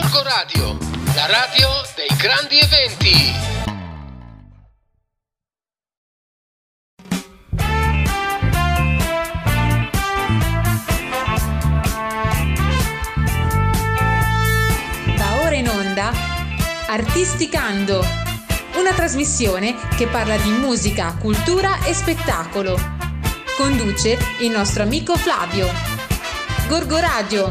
Gorgo Radio, la radio dei grandi eventi. Va ora in onda Artisticando, una trasmissione che parla di musica, cultura e spettacolo. Conduce il nostro amico Flavio. Gorgo Radio,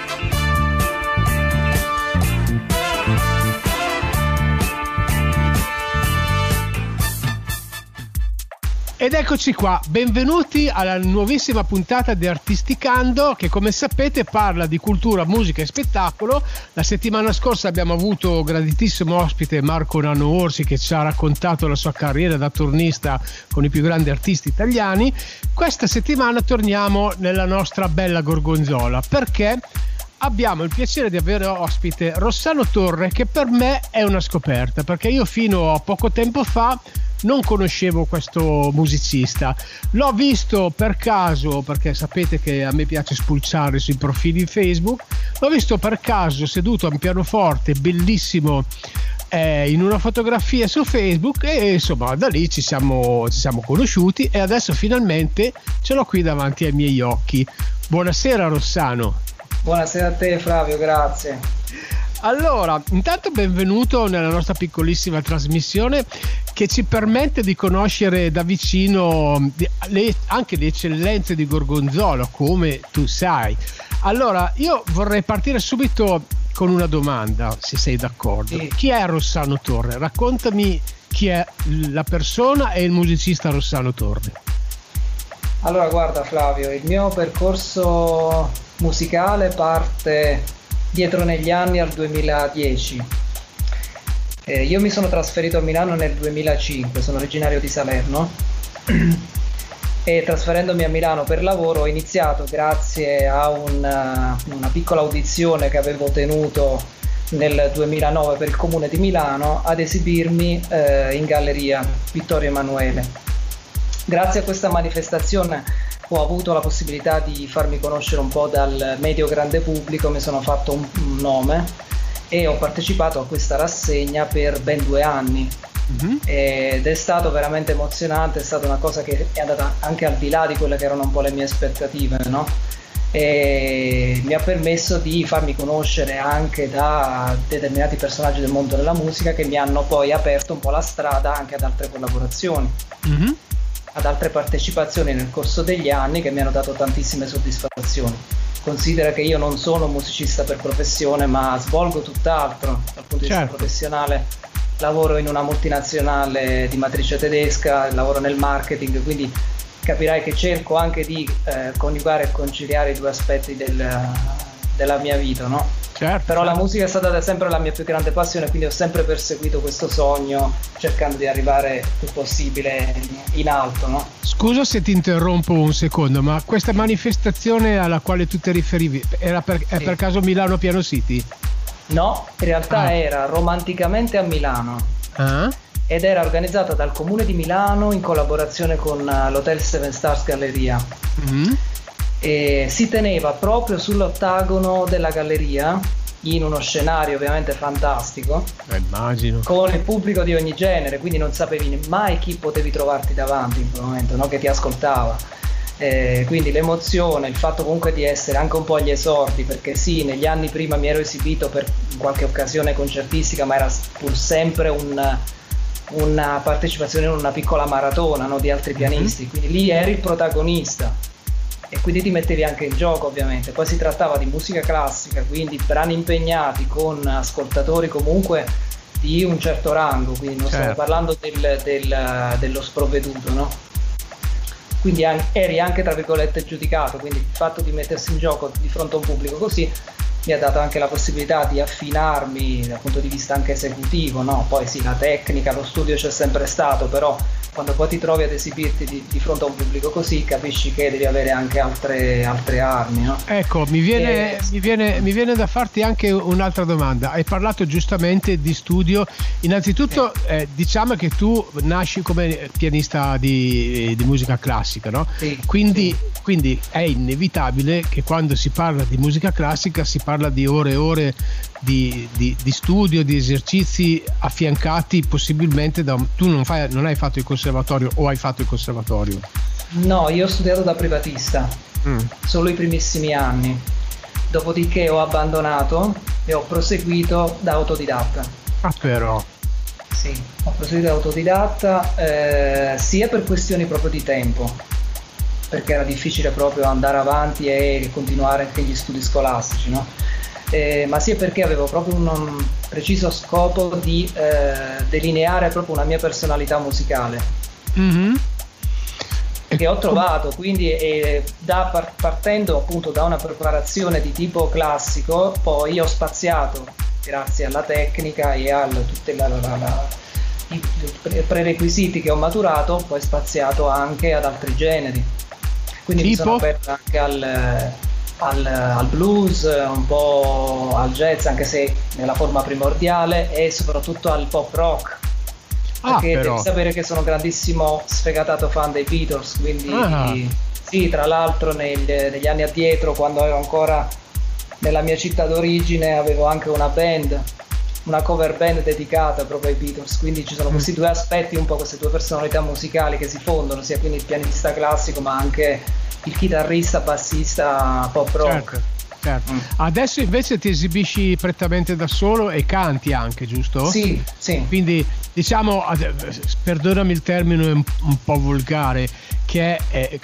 Ed eccoci qua, benvenuti alla nuovissima puntata di Artisticando che come sapete parla di cultura, musica e spettacolo. La settimana scorsa abbiamo avuto graditissimo ospite Marco Nano Orsi che ci ha raccontato la sua carriera da turnista con i più grandi artisti italiani. Questa settimana torniamo nella nostra bella Gorgonzola perché abbiamo il piacere di avere ospite Rossano Torre che per me è una scoperta perché io fino a poco tempo fa non conoscevo questo musicista. L'ho visto per caso, perché sapete che a me piace spulciare sui profili Facebook, l'ho visto per caso seduto a un pianoforte bellissimo eh, in una fotografia su Facebook e insomma da lì ci siamo, ci siamo conosciuti e adesso finalmente ce l'ho qui davanti ai miei occhi. Buonasera Rossano. Buonasera a te Flavio, grazie. Allora, intanto benvenuto nella nostra piccolissima trasmissione che ci permette di conoscere da vicino le, anche le eccellenze di Gorgonzola, come tu sai. Allora, io vorrei partire subito con una domanda, se sei d'accordo. Sì. Chi è Rossano Torre? Raccontami chi è la persona e il musicista Rossano Torre. Allora, guarda Flavio, il mio percorso musicale parte dietro negli anni al 2010. Eh, io mi sono trasferito a Milano nel 2005, sono originario di Salerno e trasferendomi a Milano per lavoro ho iniziato grazie a una, una piccola audizione che avevo tenuto nel 2009 per il comune di Milano ad esibirmi eh, in galleria Vittorio Emanuele. Grazie a questa manifestazione ho avuto la possibilità di farmi conoscere un po' dal medio grande pubblico, mi sono fatto un, un nome e ho partecipato a questa rassegna per ben due anni Mhm. ed è stato veramente emozionante, è stata una cosa che è andata anche al di là di quelle che erano un po' le mie aspettative, no? E mi ha permesso di farmi conoscere anche da determinati personaggi del mondo della musica che mi hanno poi aperto un po' la strada anche ad altre collaborazioni Mhm. Ad altre partecipazioni nel corso degli anni che mi hanno dato tantissime soddisfazioni. Considera che io non sono un musicista per professione, ma svolgo tutt'altro dal punto di vista Certo. professionale. Lavoro in una multinazionale di matrice tedesca, lavoro nel marketing, quindi capirai che cerco anche di eh, coniugare e conciliare i due aspetti del- della mia vita, no? Certo. Però la musica è stata da sempre la mia più grande passione, quindi ho sempre perseguito questo sogno cercando di arrivare il più possibile in alto, no? Scusa se ti interrompo un secondo, ma questa manifestazione alla quale tu ti riferivi era per, è Sì. per caso Milano Piano City? No, in realtà Ah. era romanticamente a Milano Ah? ed era organizzata dal comune di Milano in collaborazione con eh, l'Hotel Seven Stars Galleria Mhm. E si teneva proprio sull'ottagono della galleria in uno scenario ovviamente fantastico Eh, immagino. con il pubblico di ogni genere, quindi non sapevi mai chi potevi trovarti davanti in quel momento, no? che ti ascoltava. Eh, quindi l'emozione, il fatto comunque di essere anche un po' agli esordi, perché sì, negli anni prima mi ero esibito per qualche occasione concertistica, ma era pur sempre un- una partecipazione in una piccola maratona no? di altri pianisti, quindi lì eri il protagonista e quindi ti mettevi anche in gioco ovviamente. Poi si trattava di musica classica, quindi brani impegnati con ascoltatori comunque di un certo rango, quindi non stiamo Certo. parlando del- del- dello sprovveduto, no? Quindi an- eri anche tra virgolette giudicato, quindi il fatto di mettersi in gioco di fronte a un pubblico così mi ha dato anche la possibilità di affinarmi dal punto di vista anche esecutivo, no? Poi sì, la tecnica, lo studio c'è sempre stato, però quando poi ti trovi ad esibirti di, di, fronte a un pubblico così capisci che devi avere anche altre, altre armi. No? Ecco, mi viene, e... mi, viene, mi viene, da farti anche un'altra domanda. Hai parlato giustamente di studio. Innanzitutto sì. eh, diciamo che tu nasci come pianista di, di musica classica, no? Sì, quindi, sì. quindi è inevitabile che quando si parla di musica classica si parla di ore e ore di, di, di, studio, di esercizi affiancati possibilmente da... Tu non, fai, non hai fatto il conservatorio o hai fatto il conservatorio? No, io ho studiato da privatista, mm. solo i primissimi anni. Dopodiché ho abbandonato e ho proseguito da autodidatta. Ah però. Sì, ho proseguito da autodidatta eh, sia per questioni proprio di tempo, perché era difficile proprio andare avanti e continuare anche gli studi scolastici, no? Eh, ma sia perché avevo proprio un, un preciso scopo di eh, delineare proprio una mia personalità musicale. Mm-hmm. Che ho trovato, quindi eh, da, partendo appunto da una preparazione di tipo classico, poi ho spaziato, grazie alla tecnica e a tutti i prerequisiti che ho maturato, poi spaziato anche ad altri generi. Quindi tipo? mi sono aperto anche al al, al, blues, un po' al jazz, anche se nella forma primordiale, e soprattutto al pop rock. Ah, perché però. devi sapere che sono un grandissimo sfegatato fan dei Beatles, quindi ah. sì, tra l'altro nel, negli anni addietro, quando ero ancora nella mia città d'origine, avevo anche una band, una cover band dedicata proprio ai Beatles, quindi ci sono mm. questi due aspetti, un po' queste due personalità musicali che si fondono, sia quindi il pianista classico ma anche il chitarrista, bassista pop rock. Certo, certo. Mm. Adesso invece ti esibisci prettamente da solo e canti anche, giusto? Sì, sì. Quindi diciamo, perdonami il termine un, po' volgare, che è, è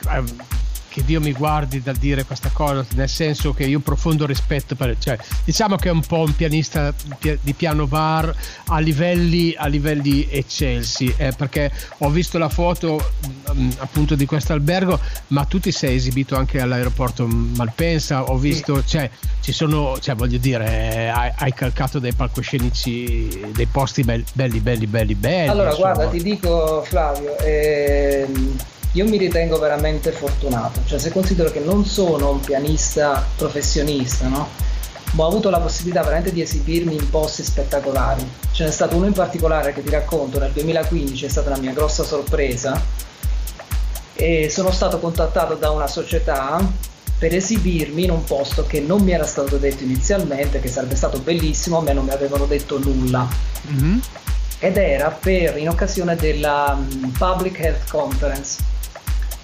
che Dio mi guardi dal dire questa cosa, nel senso che io profondo rispetto per, cioè, diciamo che è un po' un pianista di piano bar a livelli, a livelli eccelsi, eh, perché ho visto la foto mh, mm, appunto di questo albergo, ma tu ti sei esibito anche all'aeroporto Malpensa, ho visto, cioè, ci sono, cioè, voglio dire, hai, hai, calcato dei palcoscenici, dei posti belli, belli, belli, belli, belli. Allora, insomma. guarda, ti dico Flavio, ehm io mi ritengo veramente fortunato, cioè se considero che non sono un pianista professionista, no? Ma ho avuto la possibilità veramente di esibirmi in posti spettacolari. Ce n'è stato uno in particolare che ti racconto, nel 2015 è stata una mia grossa sorpresa e sono stato contattato da una società per esibirmi in un posto che non mi era stato detto inizialmente, che sarebbe stato bellissimo, a me non mi avevano detto nulla. Mm-hmm. Ed era per, in occasione della um, Public Health Conference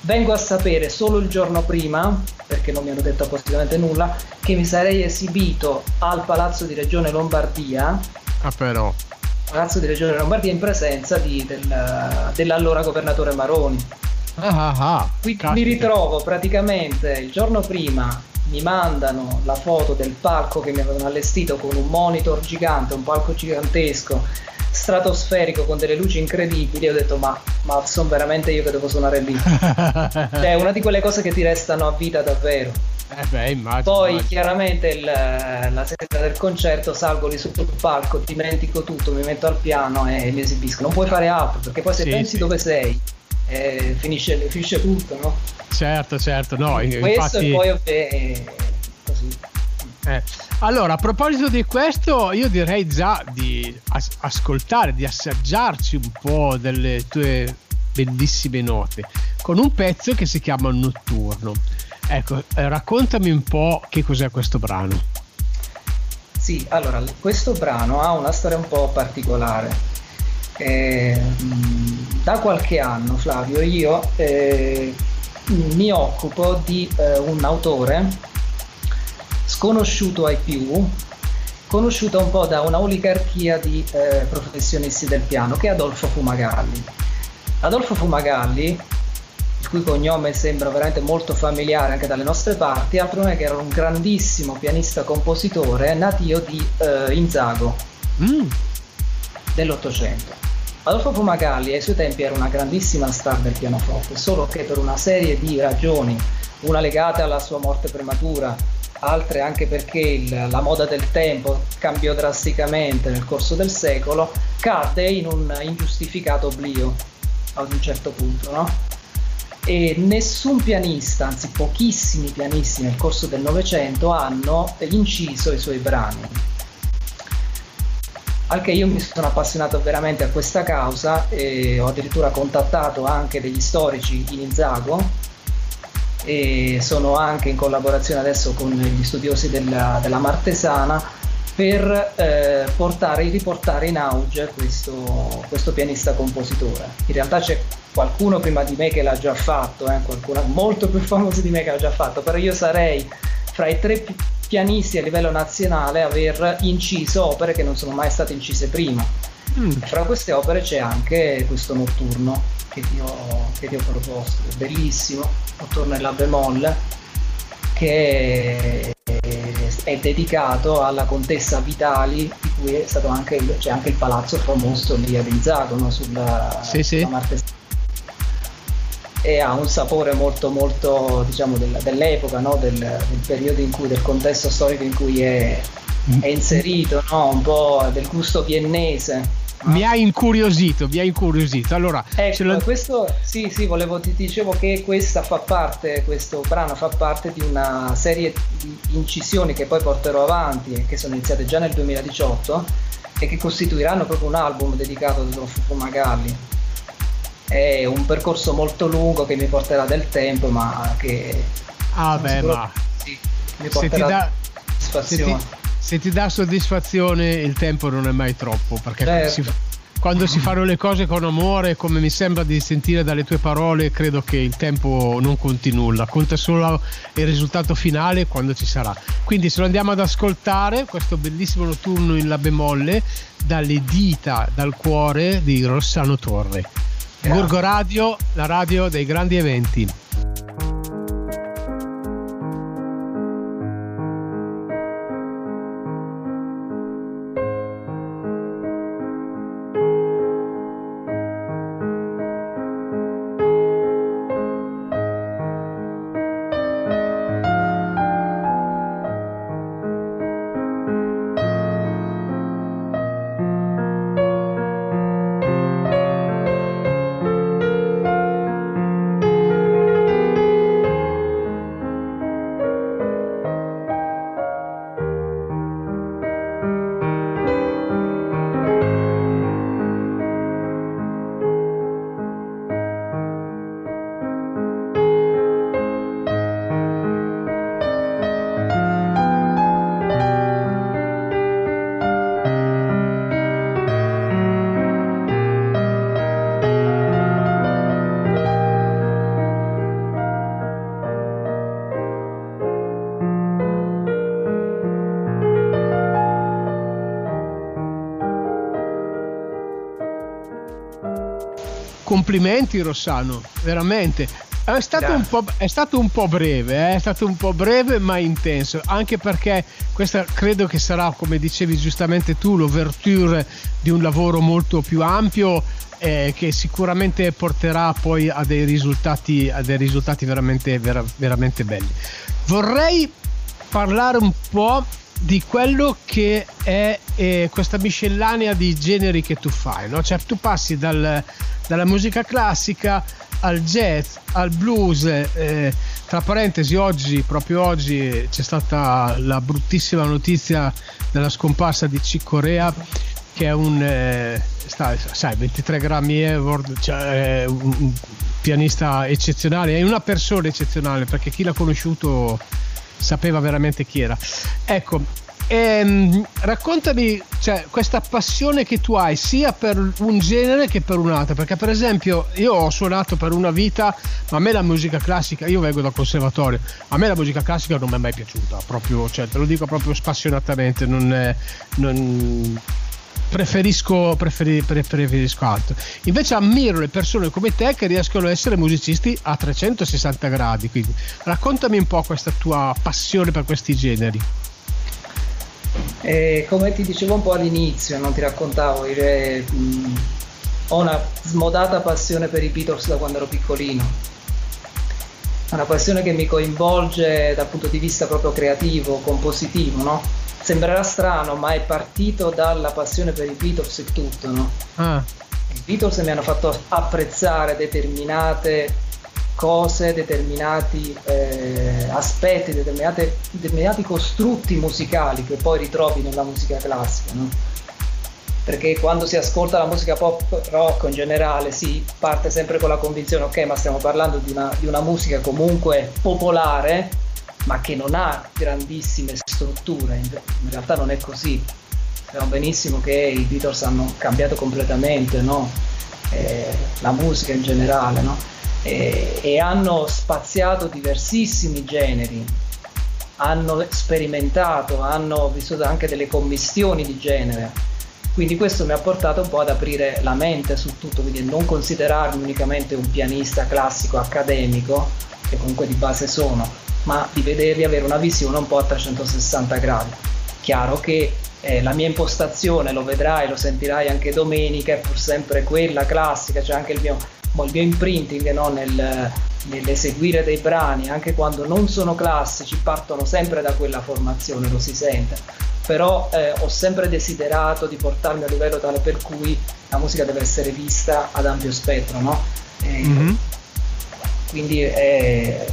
Vengo a sapere solo il giorno prima, perché non mi hanno detto appositamente nulla, che mi sarei esibito al Palazzo di Regione Lombardia. Ah però. Palazzo di Regione Lombardia in presenza di, del, dell'allora governatore Maroni. Ah, ah, ah. Qui mi ritrovo praticamente il giorno prima mi mandano la foto del palco che mi avevano allestito con un monitor gigante, un palco gigantesco stratosferico con delle luci incredibili, ho detto ma, ma sono veramente io che devo suonare lì. cioè è una di quelle cose che ti restano a vita davvero. Eh beh, immagino, Poi immagino. chiaramente il, la sera del concerto salgo lì sul palco, dimentico tutto, mi metto al piano e mi esibisco. Non puoi fare altro perché poi se sì, pensi sì. dove sei eh, finisce, finisce, tutto, no? Certo, certo, no. Questo infatti... e poi eh, così. Eh, allora, a proposito di questo, io direi già di as- ascoltare, di assaggiarci un po' delle tue bellissime note con un pezzo che si chiama Notturno. Ecco, eh, raccontami un po' che cos'è questo brano. Sì, allora, questo brano ha una storia un po' particolare. Eh, da qualche anno, Flavio, io eh, mi occupo di eh, un autore sconosciuto ai più, conosciuto un po' da una oligarchia di eh, professionisti del piano, che è Adolfo Fumagalli. Adolfo Fumagalli, il cui cognome sembra veramente molto familiare anche dalle nostre parti, altro non è che era un grandissimo pianista-compositore natio di eh, Inzago mm. dell'Ottocento. Adolfo Fumagalli ai suoi tempi era una grandissima star del pianoforte, solo che per una serie di ragioni, una legata alla sua morte prematura, altre anche perché il, la moda del tempo cambiò drasticamente nel corso del secolo, cadde in un ingiustificato oblio. ad un certo punto, no? E nessun pianista, anzi pochissimi pianisti nel corso del Novecento hanno inciso i suoi brani. Al che io mi sono appassionato veramente a questa causa e ho addirittura contattato anche degli storici in Inzago e sono anche in collaborazione adesso con gli studiosi della, della Martesana per eh, portare, riportare in auge questo, questo, pianista compositore. In realtà c'è qualcuno prima di me che l'ha già fatto, eh, qualcuno molto più famoso di me che l'ha già fatto, però io sarei fra i tre pianisti a livello nazionale a aver inciso opere che non sono mai state incise prima. Mm. Fra queste opere c'è anche questo notturno che ti ho, che ti ho proposto, è bellissimo, notturno in La bemolle, che è dedicato alla contessa Vitali, di cui è stato anche il, c'è anche il palazzo famoso lì a Rizzago, no? sulla, sì, sì. e ha un sapore molto molto diciamo del, dell'epoca, no? del, del, periodo in cui, del contesto storico in cui è, è inserito, no? un po' del gusto viennese mi ha incuriosito, mi ha incuriosito. Allora, ecco, lo... questo sì, sì, volevo ti dicevo che questa fa parte, questo brano fa parte di una serie di incisioni che poi porterò avanti, che sono iniziate già nel 2018 e che costituiranno proprio un album dedicato a Rudolfo Fumagalli. È un percorso molto lungo che mi porterà del tempo, ma che ah, beh, ma... sì, mi porterà da... soddisfazione se ti dà soddisfazione il tempo non è mai troppo perché certo. si, quando si fanno le cose con amore come mi sembra di sentire dalle tue parole credo che il tempo non conti nulla. Conta solo il risultato finale quando ci sarà. Quindi se lo andiamo ad ascoltare questo bellissimo notturno in la bemolle dalle dita dal cuore di Rossano Torre. Gorgo Radio la radio dei grandi eventi complimenti Rossano, veramente. È stato, è stato, un po', breve, eh? è stato un po' breve ma intenso, anche perché questa credo che sarà, come dicevi giustamente tu, l'ouverture di un lavoro molto più ampio eh, che sicuramente porterà poi a dei risultati, a dei risultati veramente, vera, veramente belli. Vorrei parlare un po' di quello che è eh, questa miscellanea di generi che tu fai, no? cioè tu passi dal, dalla musica classica al jazz, al blues. Eh, tra parentesi, oggi, proprio oggi, c'è stata la bruttissima notizia della scomparsa di Chick Corea, che è un, eh, sta, sai, 23 grammi Award, cioè, un, un pianista eccezionale, è una persona eccezionale perché chi l'ha conosciuto sapeva veramente chi era. Ecco, ehm, raccontami cioè, questa passione che tu hai sia per un genere che per un altro, perché per esempio io ho suonato per una vita, ma a me la musica classica, io vengo dal conservatorio, a me la musica classica non mi è mai piaciuta, proprio, cioè, te lo dico proprio spassionatamente, non, è, non preferisco, preferi, preferisco altro. Invece ammiro le persone come te che riescono a essere musicisti a 360 gradi. Quindi raccontami un po' questa tua passione per questi generi. Eh, come ti dicevo un po' all'inizio, non ti raccontavo, io, mh, ho una smodata passione per i Beatles da quando ero piccolino. Una passione che mi coinvolge dal punto di vista proprio creativo, compositivo, no? Sembrerà strano, ma è partito dalla passione per i Beatles e tutto, no? Ah. I Beatles mi hanno fatto apprezzare determinate cose, determinati eh, aspetti, determinati costrutti musicali che poi ritrovi nella musica classica. No? Perché quando si ascolta la musica pop rock in generale si parte sempre con la convinzione, ok, ma stiamo parlando di una, di una musica comunque popolare, ma che non ha grandissime strutture. In realtà non è così. Sappiamo benissimo che i Beatles hanno cambiato completamente no? eh, la musica in generale. No? e, e hanno spaziato diversissimi generi, hanno sperimentato, hanno vissuto anche delle commissioni di genere. Quindi questo mi ha portato un po' ad aprire la mente su tutto, quindi non considerarmi unicamente un pianista classico accademico, che comunque di base sono, ma di vederli avere una visione un po' a 360 gradi. Chiaro che eh, la mia impostazione, lo vedrai, lo sentirai anche domenica, è pur sempre quella classica, c'è cioè anche il mio il mio imprinting no, nel, nell'eseguire dei brani, anche quando non sono classici, partono sempre da quella formazione, lo si sente. Però eh, ho sempre desiderato di portarmi a livello tale per cui la musica deve essere vista ad ampio spettro, no? E, mm-hmm. Quindi eh,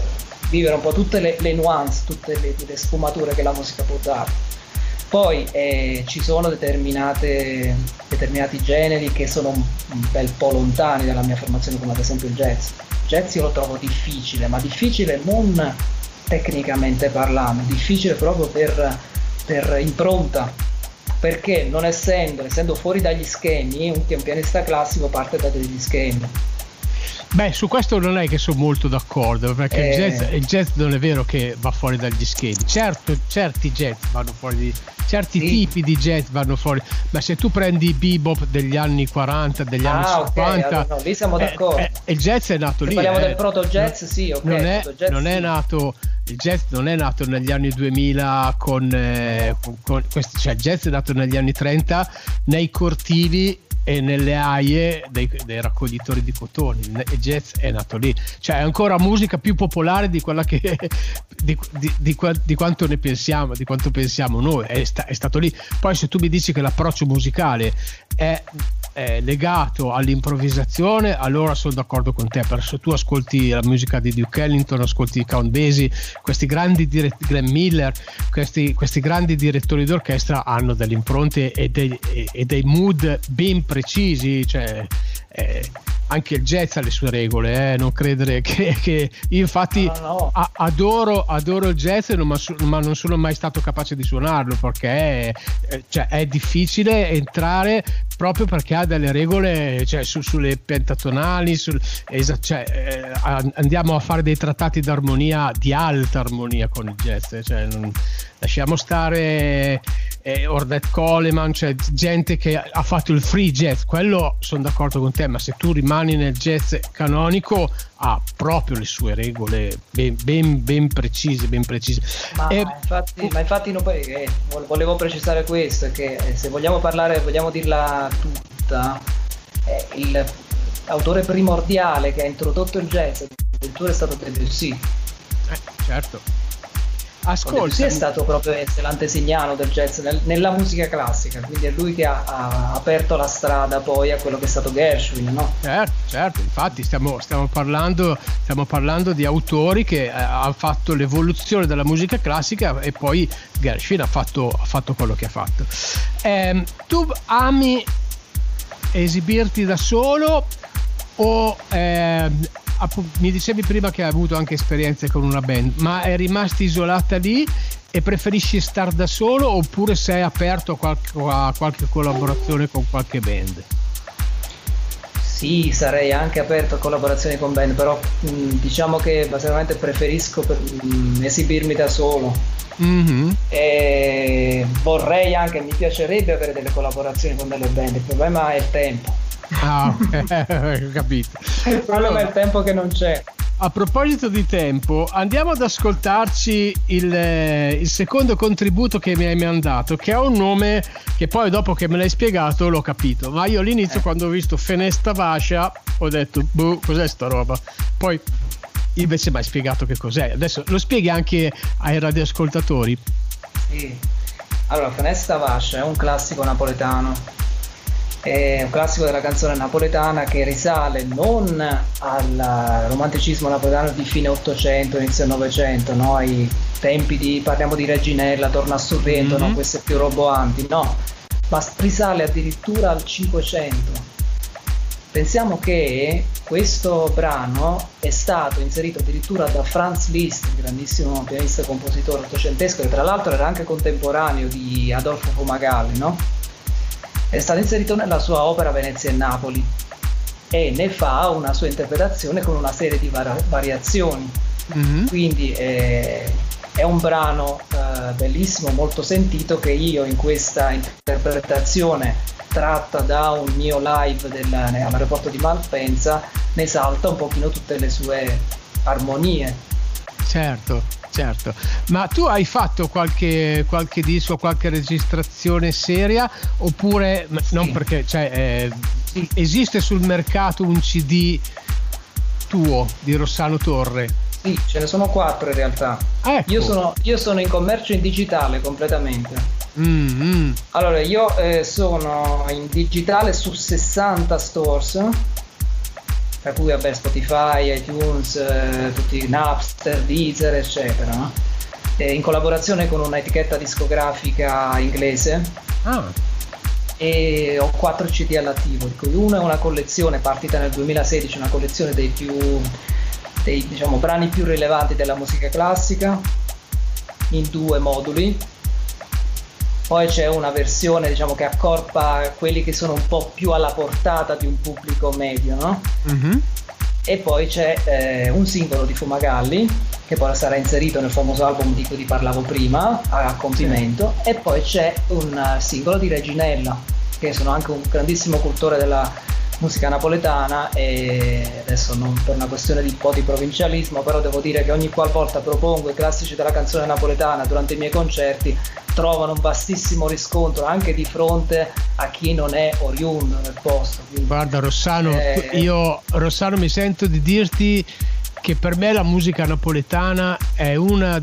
vivere un po' tutte le, le nuance, tutte le, le sfumature che la musica può dare. Poi eh, ci sono determinati generi che sono un, bel po' lontani dalla mia formazione, come ad esempio il jazz. Il jazz io lo trovo difficile, ma difficile non tecnicamente parlando, difficile proprio per, per impronta, perché non essendo, essendo fuori dagli schemi, un pianista classico parte da degli schemi Beh, su questo non è che sono molto d'accordo, perché eh. il, jazz, il, jazz, non è vero che va fuori dagli schemi. Certo, certi jazz vanno fuori, di, certi sì. tipi di jazz vanno fuori, ma se tu prendi i bebop degli anni 40, degli ah, anni 50, okay. no, lì siamo d'accordo. Eh, eh, il jazz è nato se lì. Parliamo eh. del proto jazz, sì, ok. Non è, jazz, non sì. è nato il jazz non è nato negli anni 2000 con, eh, con, con questo, cioè il jazz è nato negli anni 30 nei cortili e nelle aie dei, dei, raccoglitori di cotoni. Il jazz è nato lì, cioè è ancora musica più popolare di che di, di, di, quanto ne pensiamo, di quanto pensiamo noi. È, sta, è, stato lì. Poi, se tu mi dici che l'approccio musicale è, è legato all'improvvisazione, allora sono d'accordo con te. Perché se tu ascolti la musica di Duke Ellington, ascolti Count Basie, questi grandi direttori, Glenn Miller, questi, questi grandi direttori d'orchestra hanno delle impronte e dei, e dei mood ben precisi, cioè eh, anche il jazz ha le sue regole, eh, non credere che, che io infatti no, no. A, adoro, adoro, il jazz ma, ma, non sono mai stato capace di suonarlo perché è, cioè, è difficile entrare proprio perché ha delle regole cioè, su, sulle pentatonali, sul, esa, cioè, eh, andiamo a fare dei trattati d'armonia di alta armonia con il jazz, cioè, non, lasciamo stare eh, Ornette Coleman, cioè gente che ha fatto il free jazz, quello sono d'accordo con te, ma se tu rimani nel jazz canonico ha proprio le sue regole ben, ben, ben precise, ben precise. Ma, eh, infatti, ma infatti non, eh, volevo precisare questo, che eh, se vogliamo parlare, vogliamo dirla tutta, eh, l'autore primordiale che ha introdotto il jazz addirittura è stato Debussy. Eh, certo Ascolta, sì, è stato proprio l'antesignano del jazz nel, nella musica classica, quindi è lui che ha, ha, aperto la strada poi a quello che è stato Gershwin, no? Certo, certo, infatti stiamo, stiamo, parlando, stiamo parlando, di autori che eh, hanno fatto l'evoluzione della musica classica e poi Gershwin ha fatto, ha fatto quello che ha fatto. Eh, tu ami esibirti da solo o eh, mi dicevi prima che hai avuto anche esperienze con una band, ma è rimasta isolata lì e preferisci stare da solo oppure sei aperto a qualche, a qualche collaborazione con qualche band? Sì, sarei anche aperto a collaborazioni con band, però mh, diciamo che basicamente preferisco per, mh, esibirmi da solo. Mm-hmm. E vorrei anche, mi piacerebbe avere delle collaborazioni con delle band, il problema è il tempo. Ah, ok, ho capito. Il problema allora, è il tempo che non c'è. A proposito di tempo, andiamo ad ascoltarci il, eh, il, secondo contributo che mi hai mandato, che ha un nome che poi dopo che me l'hai spiegato l'ho capito, ma io all'inizio eh. quando ho visto Fenesta Vascia ho detto, boh, cos'è sta roba? Poi invece mi hai spiegato che cos'è. Adesso lo spieghi anche ai radioascoltatori. Sì. Allora, Fenesta Vascia è un classico napoletano è un classico della canzone napoletana che risale non al romanticismo napoletano di fine 800, inizio 900, no? ai tempi di, parliamo di Reginella, Torna a Sorrento, mm-hmm. no? queste più roboanti, no, ma risale addirittura al 500. Pensiamo che questo brano è stato inserito addirittura da Franz Liszt, grandissimo pianista e compositore ottocentesco, che tra l'altro era anche contemporaneo di Adolfo Fumagalli, no? È stato inserito nella sua opera Venezia e Napoli e ne fa una sua interpretazione con una serie di var- variazioni. Mm-hmm. Quindi è, è, un brano eh, bellissimo, molto sentito che io in questa interpretazione tratta da un mio live del, all'aeroporto di Malpensa, ne salta un pochino tutte le sue armonie. Certo, certo. Ma tu hai fatto qualche, qualche disco, qualche registrazione seria oppure sì. non perché cioè, eh, sì. esiste sul mercato un CD tuo di Rossano Torre? Sì, ce ne sono quattro in realtà. Ecco. Io, sono, io sono in commercio in digitale completamente. Mm-hmm. Allora, io eh, sono in digitale su 60 stores, tra cui vabbè, Spotify, iTunes, eh, tutti Napster, Deezer, eccetera. No? in collaborazione con un'etichetta discografica inglese. Ah. E ho 4 CD all'attivo, di cui una è una collezione partita nel 2016, una collezione dei più dei diciamo, brani più rilevanti della musica classica in due moduli poi c'è una versione diciamo, che accorpa quelli che sono un po' più alla portata di un pubblico medio, no? Mm-hmm. E poi c'è eh, un singolo di Fumagalli che poi sarà inserito nel famoso album di cui ti parlavo prima, a compimento, sì. e poi c'è un singolo di Reginella, che sono anche un grandissimo cultore della musica napoletana e adesso non per una questione di un po' di provincialismo, però devo dire che ogni qualvolta propongo i classici della canzone napoletana durante i miei concerti trovano un vastissimo riscontro anche di fronte a chi non è oriundo nel posto. Quindi, Guarda Rossano, eh, io Rossano mi sento di dirti che per me la musica napoletana è una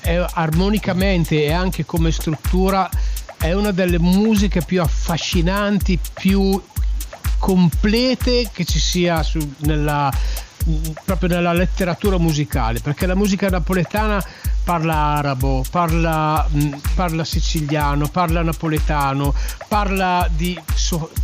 è armonicamente e anche come struttura è una delle musiche più affascinanti, più complete che ci sia su, nella, proprio nella letteratura musicale, perché la musica napoletana parla arabo, parla, parla siciliano, parla napoletano, parla di,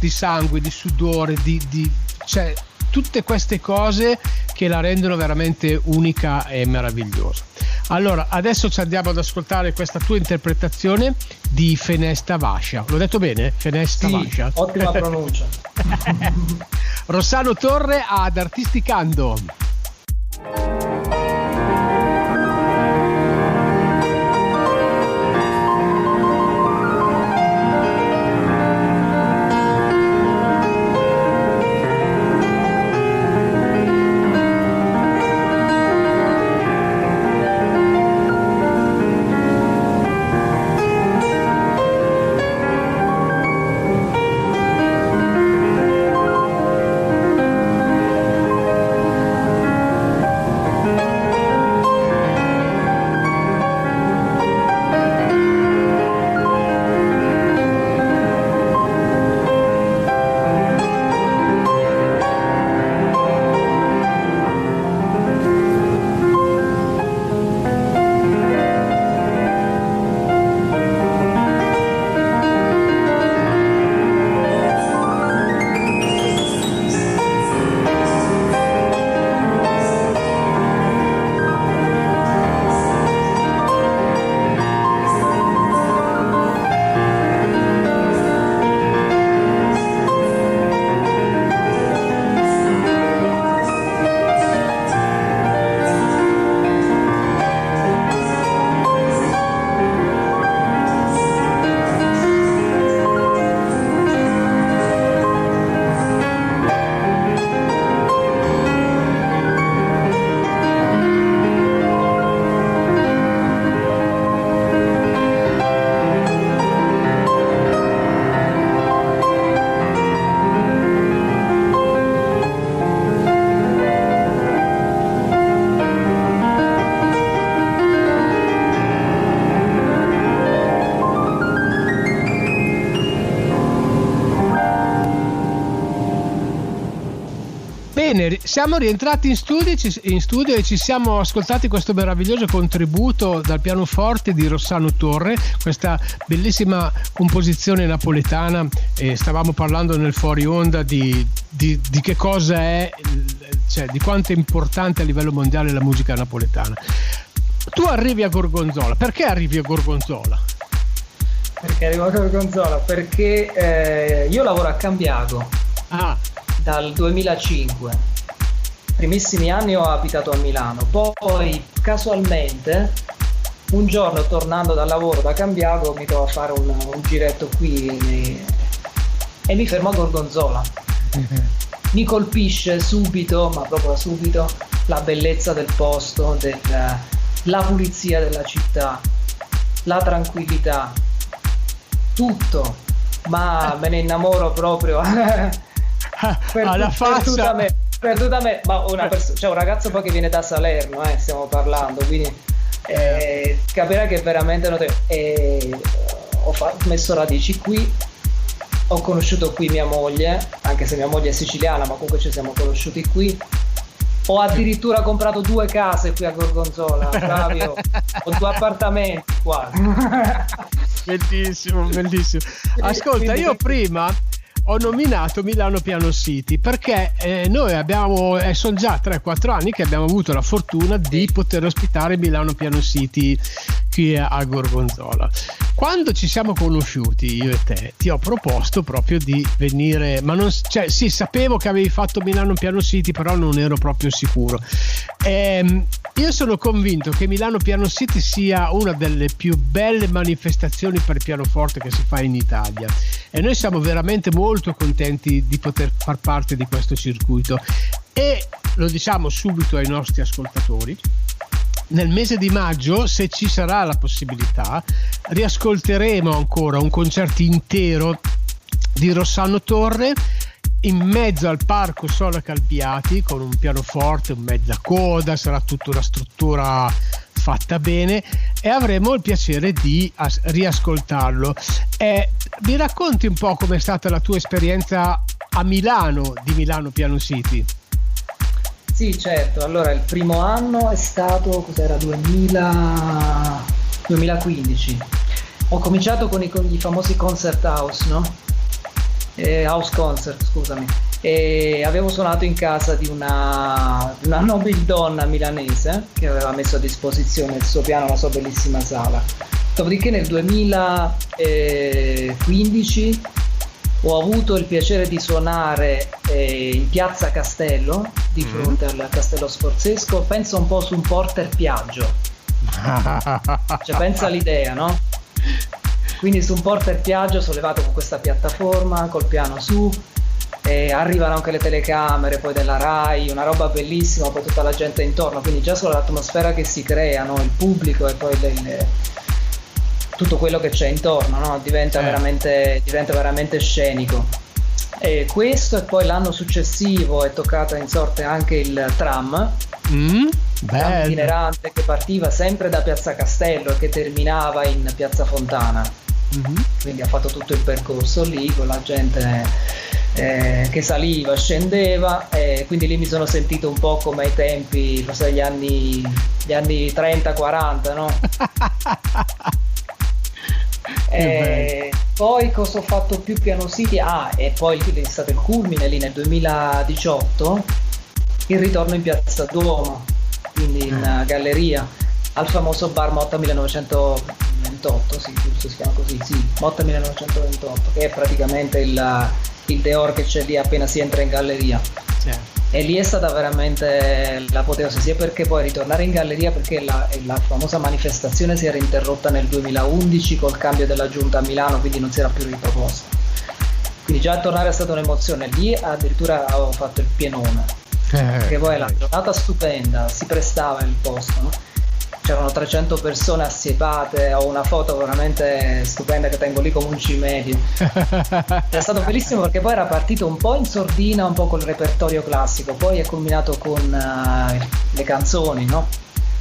di sangue, di sudore, di, di, cioè tutte queste cose che la rendono veramente unica e meravigliosa. Allora, adesso ci andiamo ad ascoltare questa tua interpretazione di Fenesta Vascia. L'ho detto bene? Fenesta sì, Vascia. Ottima pronuncia. Rossano Torre ad Artisticando. Siamo rientrati in studio, in studio, e ci siamo ascoltati questo meraviglioso contributo dal pianoforte di Rossano Torre, questa bellissima composizione napoletana. E stavamo parlando nel fuori onda di, di, di che cosa è, cioè di quanto è importante a livello mondiale la musica napoletana. Tu arrivi a Gorgonzola, perché arrivi a Gorgonzola? Perché arrivo a Gorgonzola? Perché eh, io lavoro a Cambiago. Ah dal 2005. Primissimi anni ho abitato a Milano, poi casualmente un giorno tornando dal lavoro da Cambiago mi trovo a fare un, un giretto qui e, e mi fermo a Gorgonzola. Mi colpisce subito, ma proprio subito, la bellezza del posto, del, la pulizia della città, la tranquillità, tutto, ma me ne innamoro proprio. Alla faccia perdutamente, ma una perso- cioè un ragazzo poi che viene da Salerno eh, stiamo parlando quindi eh, capirà che veramente notevole eh, ho, fa- messo radici qui ho conosciuto qui mia moglie anche se mia moglie è siciliana ma comunque ci siamo conosciuti qui. Ho addirittura comprato due case qui a Gorgonzola Flavio ho due appartamenti qua bellissimo bellissimo. Ascolta io prima ho nominato Milano Piano City perché eh, noi abbiamo, eh, sono già 3-4 anni che abbiamo avuto la fortuna di poter ospitare Milano Piano City qui a Gorgonzola. Quando ci siamo conosciuti io e te, ti ho proposto proprio di venire, ma non, cioè sì, sapevo che avevi fatto Milano Piano City, però non ero proprio sicuro. Ehm, io sono convinto che Milano Piano City sia una delle più belle manifestazioni per pianoforte che si fa in Italia. E noi siamo veramente molto contenti di poter far parte di questo circuito. E lo diciamo subito ai nostri ascoltatori nel mese di maggio, se ci sarà la possibilità, riascolteremo ancora un concerto intero di Rossano Torre in mezzo al parco Sola Calpiati con un pianoforte, un mezza coda, sarà tutta una struttura fatta bene e avremo il piacere di as- riascoltarlo. Eh, mi racconti un po' com'è stata la tua esperienza a Milano di Milano Piano City? Sì, certo. Allora, il primo anno è stato, cos'era, 2000... 2015. Ho cominciato con i, con i famosi concert house, no? Eh, house concert, scusami. E avevo suonato in casa di una, una nobildonna milanese che aveva messo a disposizione il suo piano, la sua bellissima sala. Dopodiché nel 2015 ho avuto il piacere di suonare eh, in piazza Castello, di mm. fronte mm. al Castello Sforzesco, penso un po' su un porter Piaggio. cioè, pensa all'idea, no? Quindi su un porter Piaggio sollevato con questa piattaforma, col piano su, e arrivano anche le telecamere poi della Rai, una roba bellissima, poi tutta la gente intorno, quindi già solo l'atmosfera che si crea, no? il pubblico e poi le, le tutto quello che c'è intorno, no? diventa, eh. veramente, diventa, veramente, scenico. E questo e poi l'anno successivo è toccato in sorte anche il tram, mm, tram itinerante che partiva sempre da Piazza Castello e che terminava in Piazza Fontana. Mm-hmm. Quindi ha fatto tutto il percorso lì con la gente eh, che saliva, scendeva e quindi lì mi sono sentito un po' come ai tempi, forse gli anni, gli anni 30-40, no? Eh, poi cosa ho fatto più piano city? Ah, e poi è stato il culmine lì nel 2018, il ritorno in piazza Duomo, quindi in mm. galleria, al famoso bar Motta 1928, sì, giusto si chiama così, sì, Motta 1928, che è praticamente il, il Deor che c'è lì appena si entra in galleria. E lì è stata veramente l'apoteosi sia perché poi ritornare in galleria perché la, la, famosa manifestazione si era interrotta nel 2011 col cambio della giunta a Milano quindi non si era più riproposta. Quindi già tornare è stata un'emozione. Lì addirittura avevo fatto il pienone eh, perché poi la giornata stupenda si prestava il posto no? C'erano 300 persone assiepate, ho una foto veramente stupenda che tengo lì come un cimedio. è stato bellissimo perché poi era partito un po' in sordina, un po' col repertorio classico, poi è culminato con uh, le canzoni, no?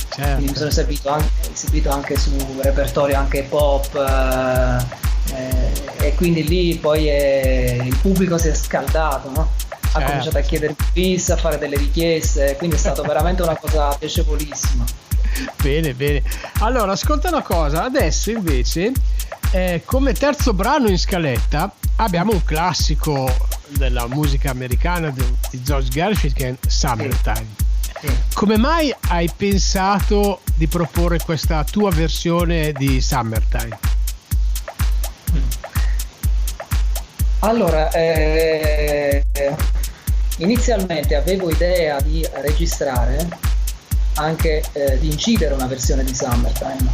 Certo. Quindi mi sono servito anche, esibito anche su repertorio anche pop uh, eh, e quindi lì poi è, il pubblico si è scaldato, no? ha certo. cominciato a chiedere bis, a fare delle richieste, quindi è stata veramente una cosa piacevolissima. Bene, bene. Allora, ascolta una cosa, adesso invece, eh, come terzo brano in scaletta, abbiamo un classico della musica americana di, di George Gershwin che è Summertime. Come mai hai pensato di proporre questa tua versione di Summertime? Allora, eh, inizialmente avevo idea di registrare, anche eh, di incidere una versione di Summertime,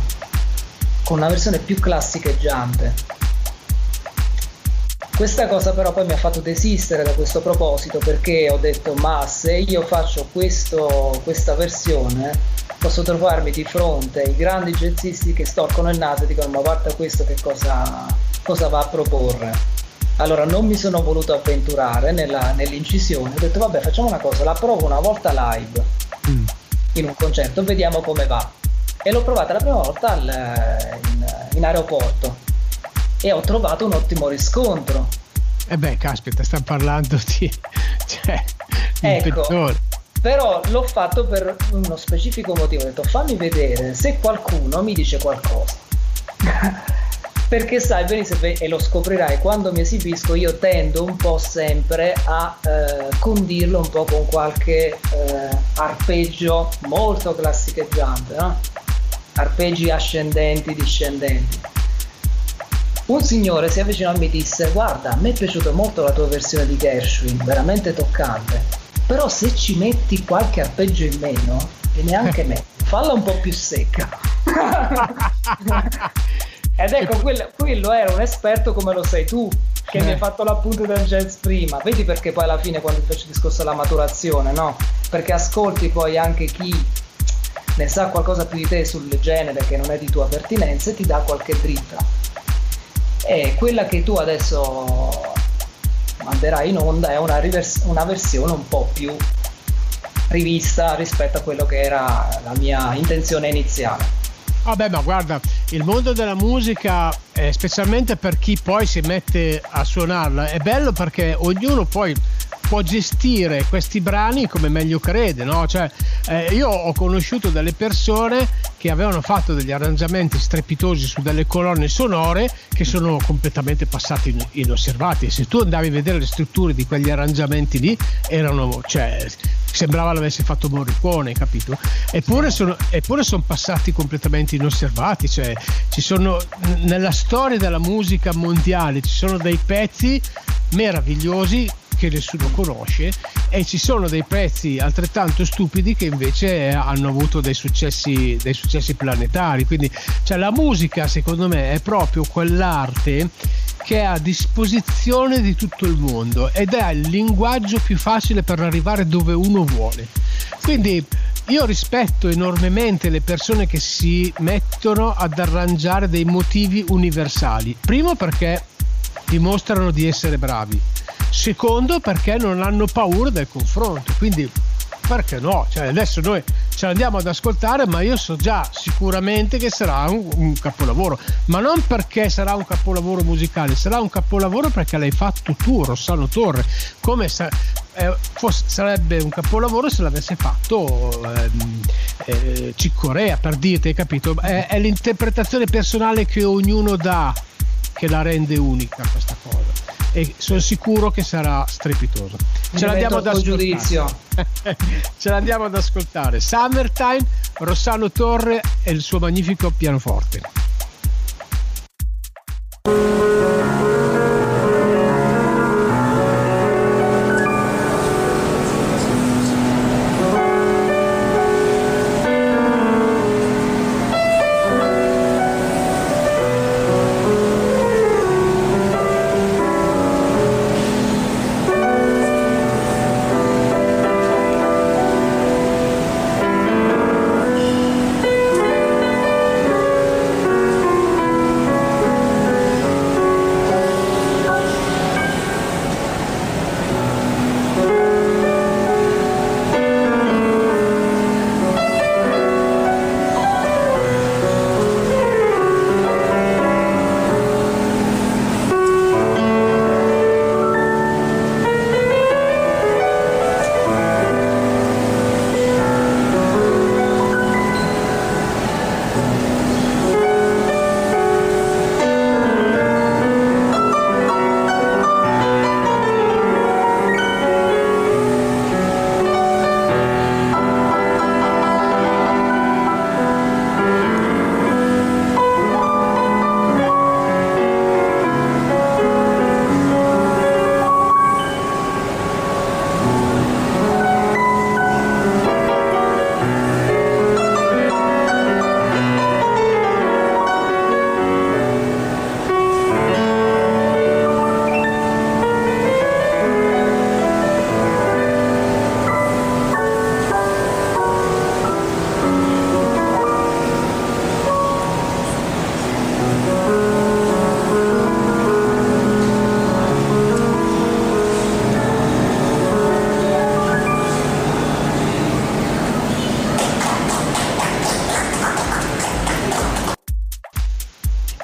con una versione più classicheggiante. Questa cosa però poi mi ha fatto desistere da questo proposito perché ho detto ma se io faccio questo, questa versione posso trovarmi di fronte ai grandi jazzisti che storcono il naso e dicono ma guarda questo che cosa, cosa va a proporre allora non mi sono voluto avventurare nella, nell'incisione, ho detto vabbè facciamo una cosa, la provo una volta live mm. In un concerto, vediamo come va. E l'ho provata la prima volta al, in, in, aeroporto. E ho trovato un ottimo riscontro. E eh beh, caspita, sta parlando di... Cioè, ecco, però l'ho fatto per uno specifico motivo, ho detto fammi vedere se qualcuno mi dice qualcosa perché sai benissimo e lo scoprirai quando mi esibisco io tendo un po' sempre a eh, condirlo un po' con qualche eh, arpeggio molto classicheggiante no? arpeggi ascendenti discendenti. Un signore si avvicinò a me e disse guarda a me è piaciuta molto la tua versione di Gershwin veramente toccante. Però se ci metti qualche arpeggio in meno e neanche me falla un po' più secca Ed ecco, quello, quello, era un esperto come lo sei tu, che eh. mi hai fatto l'appunto del jazz prima. Vedi perché poi alla fine quando faccio il discorso della maturazione, no? Perché ascolti poi anche chi ne sa qualcosa più di te sul genere che non è di tua pertinenza e ti dà qualche dritta. E quella che tu adesso manderai in onda è una, rivers- una versione un po' più rivista rispetto a quello che era la mia intenzione iniziale. Vabbè, ma guarda, il mondo della musica, eh, specialmente per chi poi si mette a suonarla, è bello perché ognuno poi può gestire questi brani come meglio crede, no? Cioè, eh, io ho conosciuto delle persone che avevano fatto degli arrangiamenti strepitosi su delle colonne sonore che sono completamente passati inosservati. Se tu andavi a vedere le strutture di quegli arrangiamenti lì, erano, cioè, sembrava l'avesse fatto Morricone, capito? Eppure sono, eppure sono passati completamente inosservati, cioè ci sono nella storia della musica mondiale ci sono dei pezzi meravigliosi che nessuno conosce e ci sono dei pezzi altrettanto stupidi che invece hanno avuto dei successi, dei successi planetari. Quindi cioè, la musica secondo me è proprio quell'arte che è a disposizione di tutto il mondo ed è il linguaggio più facile per arrivare dove uno vuole. Quindi io rispetto enormemente le persone che si mettono ad arrangiare dei motivi universali. Primo perché dimostrano di essere bravi. Secondo perché non hanno paura del confronto. Quindi perché no? Cioè, adesso noi ce l'andiamo ad ascoltare, ma io so già sicuramente che sarà un, un, capolavoro, ma non perché sarà un capolavoro musicale, sarà un capolavoro perché l'hai fatto tu, Rossano Torre, come sa- eh, fosse, sarebbe un capolavoro se l'avesse fatto ehm, eh, Ciccorea, per dirti, hai capito? È, è l'interpretazione personale che ognuno dà che la rende unica questa cosa e sono sicuro che sarà strepitoso. Ce l'andiamo ad ascoltare. Ce l'andiamo ad ascoltare. Summertime, Rossano Torre e il suo magnifico pianoforte.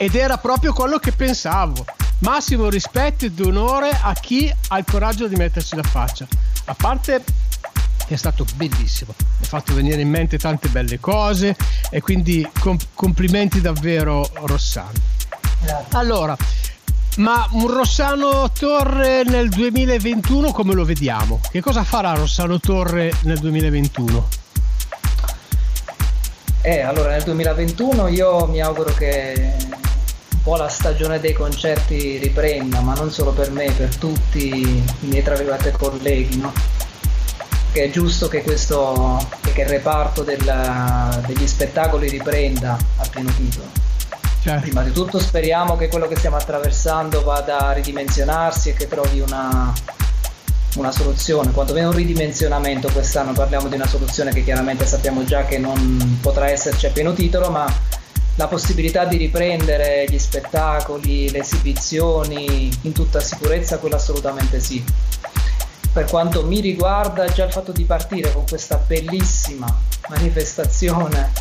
Ed era proprio quello che pensavo. Massimo rispetto ed onore a chi ha il coraggio di mettersi la faccia. A parte che è stato bellissimo, mi ha fatto venire in mente tante belle cose e quindi complimenti davvero Rossano. Allora, ma un Rossano Torre nel 2021 come lo vediamo? Che cosa farà Rossano Torre nel 2021? Eh, allora nel 2021 io mi auguro che po' la stagione dei concerti riprenda, ma non solo per me, per tutti i miei tra virgolette colleghi, no? Che è giusto che questo che il reparto del, degli spettacoli riprenda a pieno titolo Certo. Prima di tutto speriamo che quello che stiamo attraversando vada a ridimensionarsi e che trovi una, una soluzione, quando viene un ridimensionamento quest'anno parliamo di una soluzione che chiaramente sappiamo già che non potrà esserci a pieno titolo, ma la possibilità di riprendere gli spettacoli, le esibizioni in tutta sicurezza, quello assolutamente sì. Per quanto mi riguarda, già il fatto di partire con questa bellissima manifestazione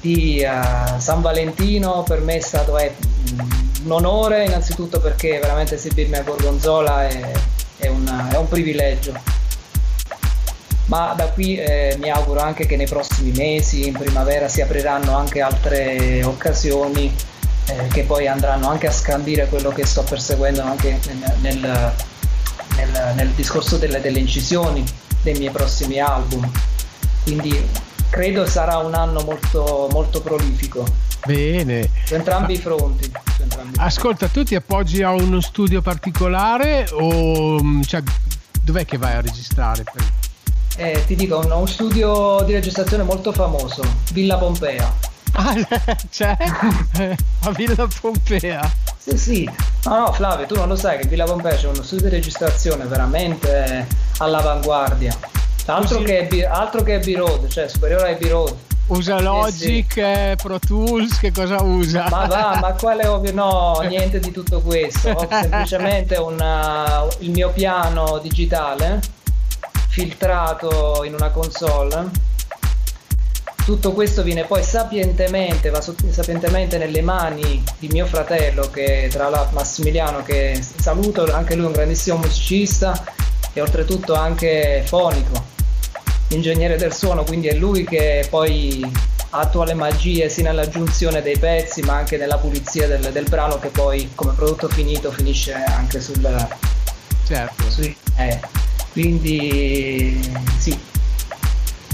di uh, San Valentino per me è stato è, un onore innanzitutto perché veramente esibirmi a Gorgonzola è, è, una, è un privilegio ma da qui eh, mi auguro anche che nei prossimi mesi, in primavera, si apriranno anche altre occasioni eh, che poi andranno anche a scandire quello che sto perseguendo anche nel, nel, nel, nel discorso delle, delle, incisioni dei miei prossimi album. Quindi credo sarà un anno molto, molto prolifico. Bene. Su entrambi i fronti. Entrambi Ascolta, tu ti appoggi a uno studio particolare o mm, cioè, dov'è che vai a registrare? Eh, ti dico, uno studio di registrazione molto famoso, Villa Pompea. Ah, c'è? a Villa Pompea. Sì, sì. No, no, Flavio, tu non lo sai che Villa Pompea c'è uno studio di registrazione veramente all'avanguardia Altro, che, altro che B-Road, cioè superiore ai B-Road. Usa Logic, sì, sì. Eh, Pro Tools, che cosa usa? Ma va, ma quale ovvio? No, niente di tutto questo. Ho semplicemente una, il mio piano digitale filtrato in una console. Tutto questo viene poi sapientemente, va sapientemente nelle mani di mio fratello, che tra l'altro Massimiliano, che saluto, anche lui è un grandissimo musicista e oltretutto anche fonico ingegnere del suono, quindi è lui che poi attua le magie sia nella giunzione dei pezzi ma anche nella pulizia del, del brano che poi come prodotto finito finisce anche sul... Certo. Sui, eh, quindi sì.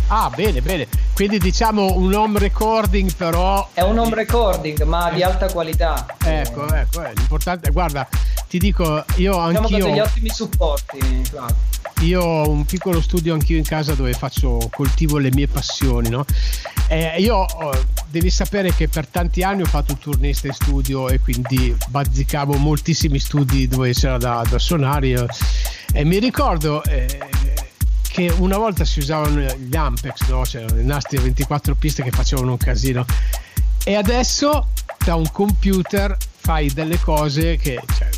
Ah, bene, bene. Quindi diciamo un home recording però... È un home recording ma di alta qualità. Ecco, ecco, è l'importante. Guarda, ti dico, io. Diciamo degli ottimi supporti, Claudio. Io ho un piccolo studio anch'io in casa dove faccio, coltivo le mie passioni, no? Eh, io oh, devi sapere che per tanti anni ho fatto il turnista in studio e quindi bazzicavo moltissimi studi dove c'era da, da suonare. E mi ricordo eh, che una volta si usavano gli Ampex, no? c'erano i nastri a 24 piste che facevano un casino. E adesso da un computer fai delle cose che cioè,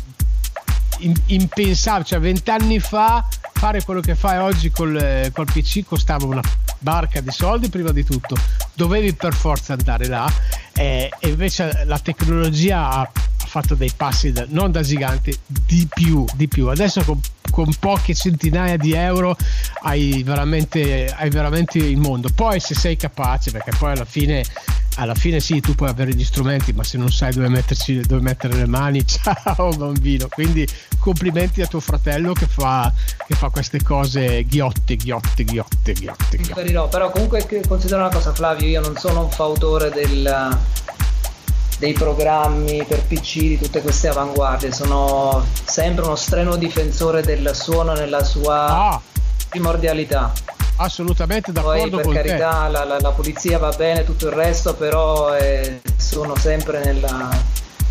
impensabili, cioè vent'anni fa fare quello che fai oggi col, col PC costava una barca di soldi prima di tutto, dovevi per forza andare là eh, invece la tecnologia ha fatto dei passi da, non da gigante di più, di più. adesso con, con poche centinaia di euro hai veramente, hai veramente il mondo. Poi se sei capace perché poi alla fine alla fine sì, tu puoi avere gli strumenti, ma se non sai dove, metterci, dove mettere le mani, ciao bambino. Quindi complimenti a tuo fratello che fa, che fa queste cose ghiotte, ghiotte, ghiotte, ghiotte. ghiotte. No, però comunque considero una cosa Flavio, io non sono un fautore del, dei programmi per PC di tutte queste avanguardie, sono sempre uno strenuo difensore del suono nella sua ah. primordialità assolutamente d'accordo Poi, per carità la, la, la, pulizia va bene tutto il resto però eh, sono sempre nella,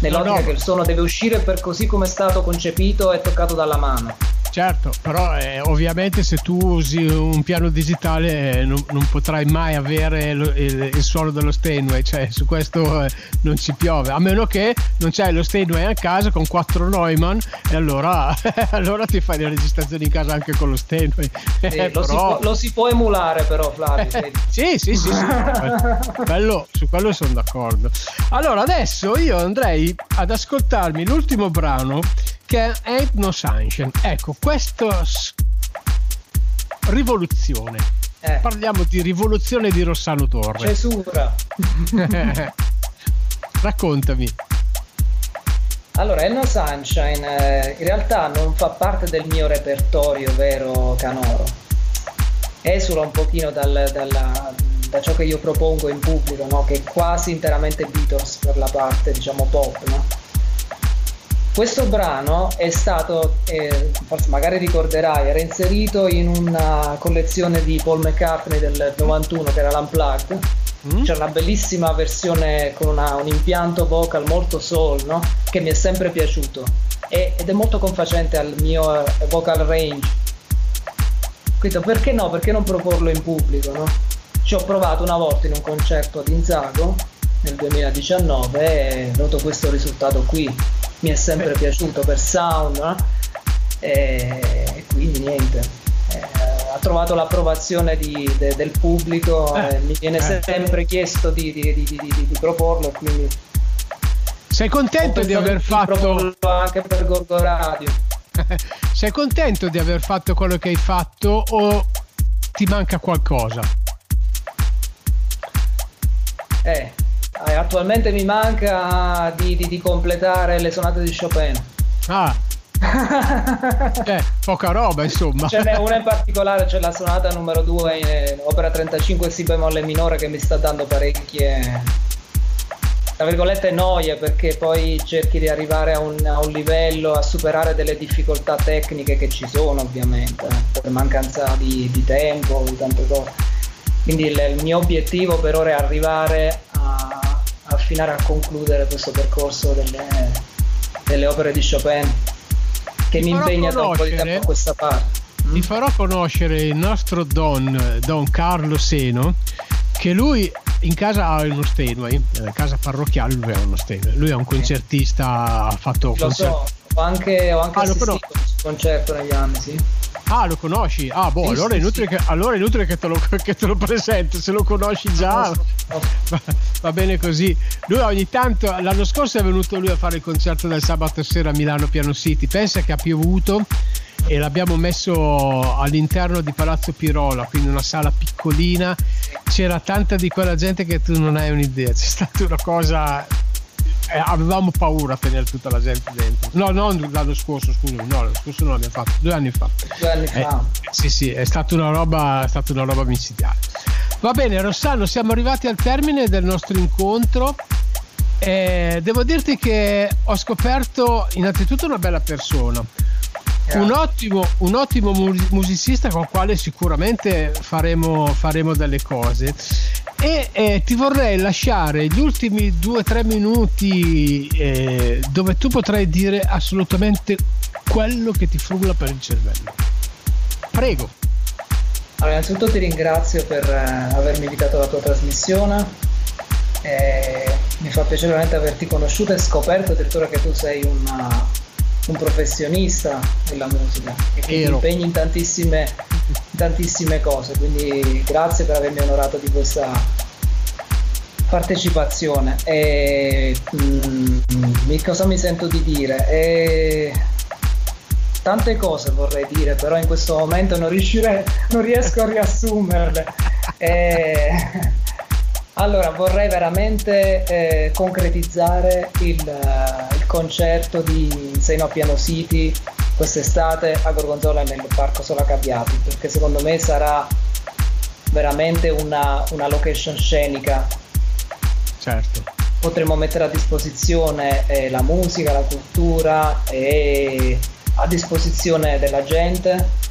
nell'ottica no, no. che il suono deve uscire per così come è stato concepito e toccato dalla mano certo, però eh, ovviamente se tu usi un piano digitale eh, non, non, potrai mai avere lo, il, il, suono dello Steinway, cioè su questo eh, non ci piove, a meno che non c'hai lo Steinway a casa con quattro Neumann e allora, allora ti fai le registrazioni in casa anche con lo Steinway. Sì, però... lo, si può, lo, si può, emulare però Flavio. sì, sì, sì, sì. Quello, su quello sono d'accordo. Allora adesso io andrei ad ascoltarmi l'ultimo brano che è No Sunshine. Ecco, questa rivoluzione. Eh. Parliamo di rivoluzione di Rossano Torre. Cesura. Raccontami. Allora, Ain't No Sunshine eh, in realtà non fa parte del mio repertorio vero canoro. Esula un pochino dal, dalla, da ciò che io propongo in pubblico, no? che è quasi interamente Beatles per la parte diciamo pop. No? Questo brano è stato, eh, forse magari ricorderai, era inserito in una collezione di Paul McCartney del 91 che era l'Unplugged. Mm. C'è una bellissima versione con una, un impianto vocal molto soul, no? che mi è sempre piaciuto e, ed è molto confacente al mio eh, vocal range. Quindi perché no? Perché non proporlo in pubblico? No? Ci ho provato una volta in un concerto ad Inzago nel 2019 e noto questo risultato qui mi è sempre piaciuto per sound no? e quindi niente eh, ha trovato l'approvazione di, de, del pubblico eh, mi viene eh. sempre chiesto di, di, di proporlo quindi sei contento di aver fatto anche per Gorgo Radio sei contento di aver fatto quello che hai fatto o ti manca qualcosa? Eh, eh, attualmente mi manca di, di, di, completare le sonate di Chopin. Ah. eh, poca roba insomma. Ce n'è una in particolare, c'è la sonata numero 2 in eh, opera 35 Si bemolle minore che mi sta dando parecchie tra virgolette noie perché poi cerchi di arrivare a un, a un, livello, a superare delle difficoltà tecniche che ci sono ovviamente, eh, per mancanza di, di tempo, di tante cose. Quindi il, il, mio obiettivo per ora è arrivare a, affinare a concludere questo percorso delle, delle opere di Chopin che mi, mi impegna da un po' di tempo a questa parte. Mm? farò conoscere il nostro Don, Don Carlo Seno, che lui in casa ha uno Steinway, in casa parrocchiale lui ha uno Steinway, lui è un concertista, ha fatto... Lo concert- so, ho anche, ho anche ah, assistito a questo concerto negli anni, sì. Ah, lo conosci? Ah, boh, sì, allora, è inutile sì. che, allora è inutile che te lo, che te lo presento. Se lo conosci già, va, va, bene così. Lui ogni tanto, l'anno scorso è venuto lui a fare il concerto del sabato sera a Milano Piano City. Pensa che ha piovuto e l'abbiamo messo all'interno di Palazzo Pirola, quindi una sala piccolina. C'era tanta di quella gente che tu non hai un'idea. C'è stata una cosa eh, avevamo paura a tenere tutta la gente dentro. No, non l'anno scorso, scusami, no, l'anno scorso non l'abbiamo fatto, due anni fa. Due anni fa. Eh, sì, sì, è stata una roba, è stata una roba micidiale. Va bene, Rossano, siamo arrivati al termine del nostro incontro. Eh, devo dirti che ho scoperto innanzitutto una bella persona, un ottimo, un ottimo musicista con il quale sicuramente faremo, faremo delle cose e eh, ti vorrei lasciare gli ultimi due o tre minuti eh, dove tu potrai dire assolutamente quello che ti frulla per il cervello. Prego. Allora, innanzitutto ti ringrazio per eh, avermi invitato alla tua trasmissione. Eh, mi fa piacere veramente averti conosciuto e scoperto addirittura che tu sei una, un professionista della musica e che ti impegni in tantissime, tantissime cose. Quindi grazie per avermi onorato di questa partecipazione. E, mm, cosa mi sento di dire? E, tante cose vorrei dire, però in questo momento non, riuscirei, non riesco a riassumerle. E, allora, vorrei veramente eh, concretizzare il, il, concerto di Seno a Piano City quest'estate a Gorgonzola nel Parco Sola Caviati, perché secondo me sarà veramente una, una location scenica. Certo. Potremo mettere a disposizione eh, la musica, la cultura e a disposizione della gente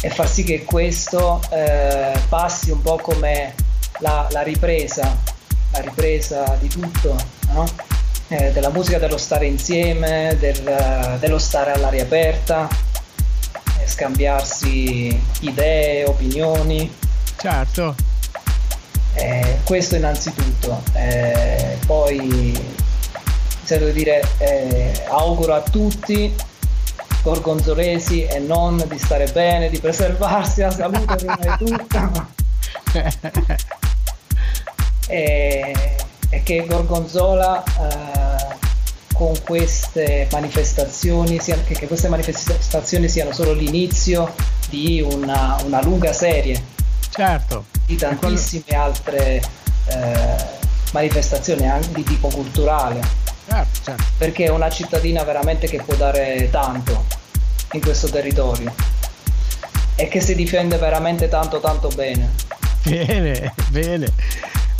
e far sì che questo eh, passi un po' come la, la ripresa, la ripresa di tutto, no? Eh, della musica, dello stare insieme, del, dello stare all'aria aperta scambiarsi idee, opinioni. Certo. Eh, questo innanzitutto. Eh, poi, se devo dire, eh, auguro a tutti gorgonzolesi e non di stare bene, di preservarsi la salute prima di tutto. e, e, che Gorgonzola eh, con queste manifestazioni, sia, che, queste manifestazioni siano solo l'inizio di una, una lunga serie certo. di tantissime altre eh, manifestazioni anche di tipo culturale. Certo, certo. Perché è una cittadina veramente che può dare tanto in questo territorio e che si difende veramente tanto tanto bene. Bene, bene.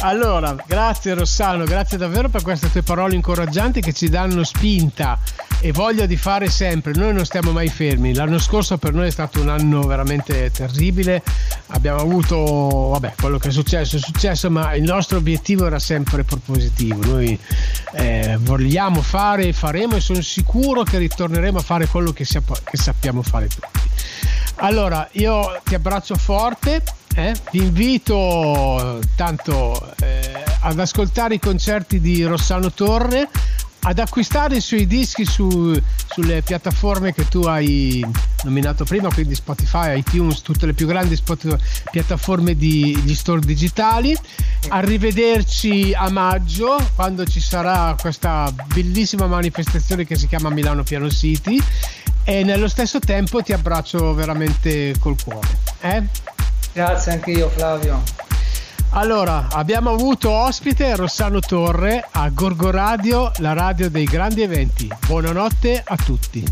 Allora, grazie Rossano, grazie davvero per queste tue parole incoraggianti che ci danno spinta e voglia di fare sempre. Noi non stiamo mai fermi. L'anno scorso per noi è stato un anno veramente terribile. Abbiamo avuto, vabbè, quello che è successo è successo, ma il nostro obiettivo era sempre propositivo. Noi eh, vogliamo fare e faremo e sono sicuro che ritorneremo a fare quello che, che sappiamo fare tutti. Allora, io ti abbraccio forte eh? Vi invito tanto eh, ad ascoltare i concerti di Rossano Torre, ad acquistare i suoi dischi su, sulle piattaforme che tu hai nominato prima, quindi Spotify, iTunes, tutte le più grandi Spotify, piattaforme di gli store digitali. Arrivederci a maggio quando ci sarà questa bellissima manifestazione che si chiama Milano Piano City e nello stesso tempo ti abbraccio veramente col cuore. Eh? Grazie anche io Flavio. Allora, abbiamo avuto ospite Rossano Torre a Gorgo Radio, la radio dei grandi eventi. Buonanotte a tutti.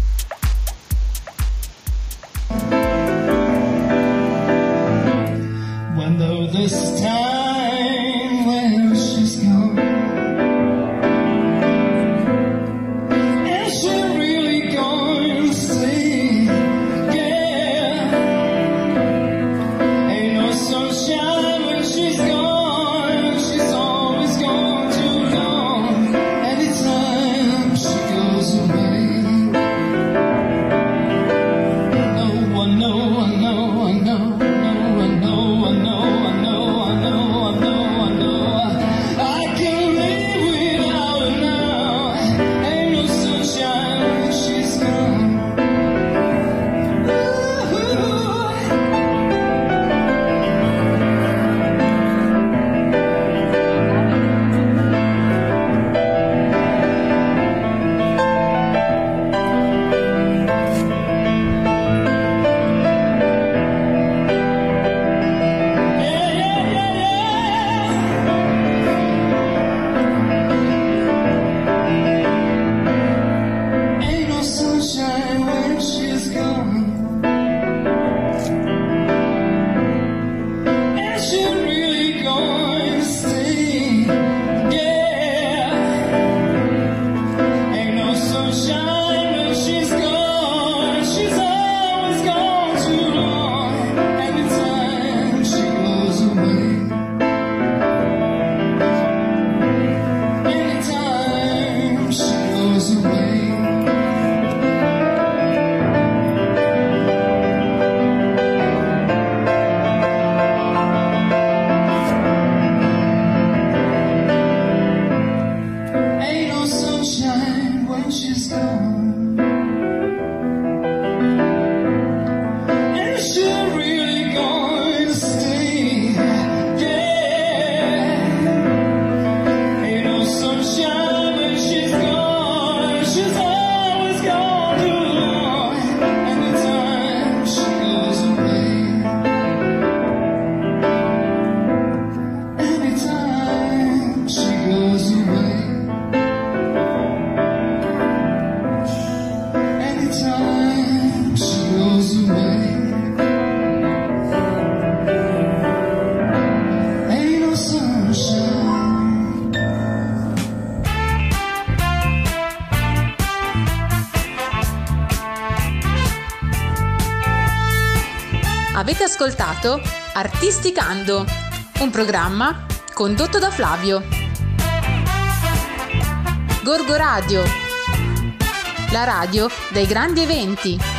When this time ascoltato Artisticando, un programma condotto da Flavio. Gorgo Radio, la radio dei grandi eventi.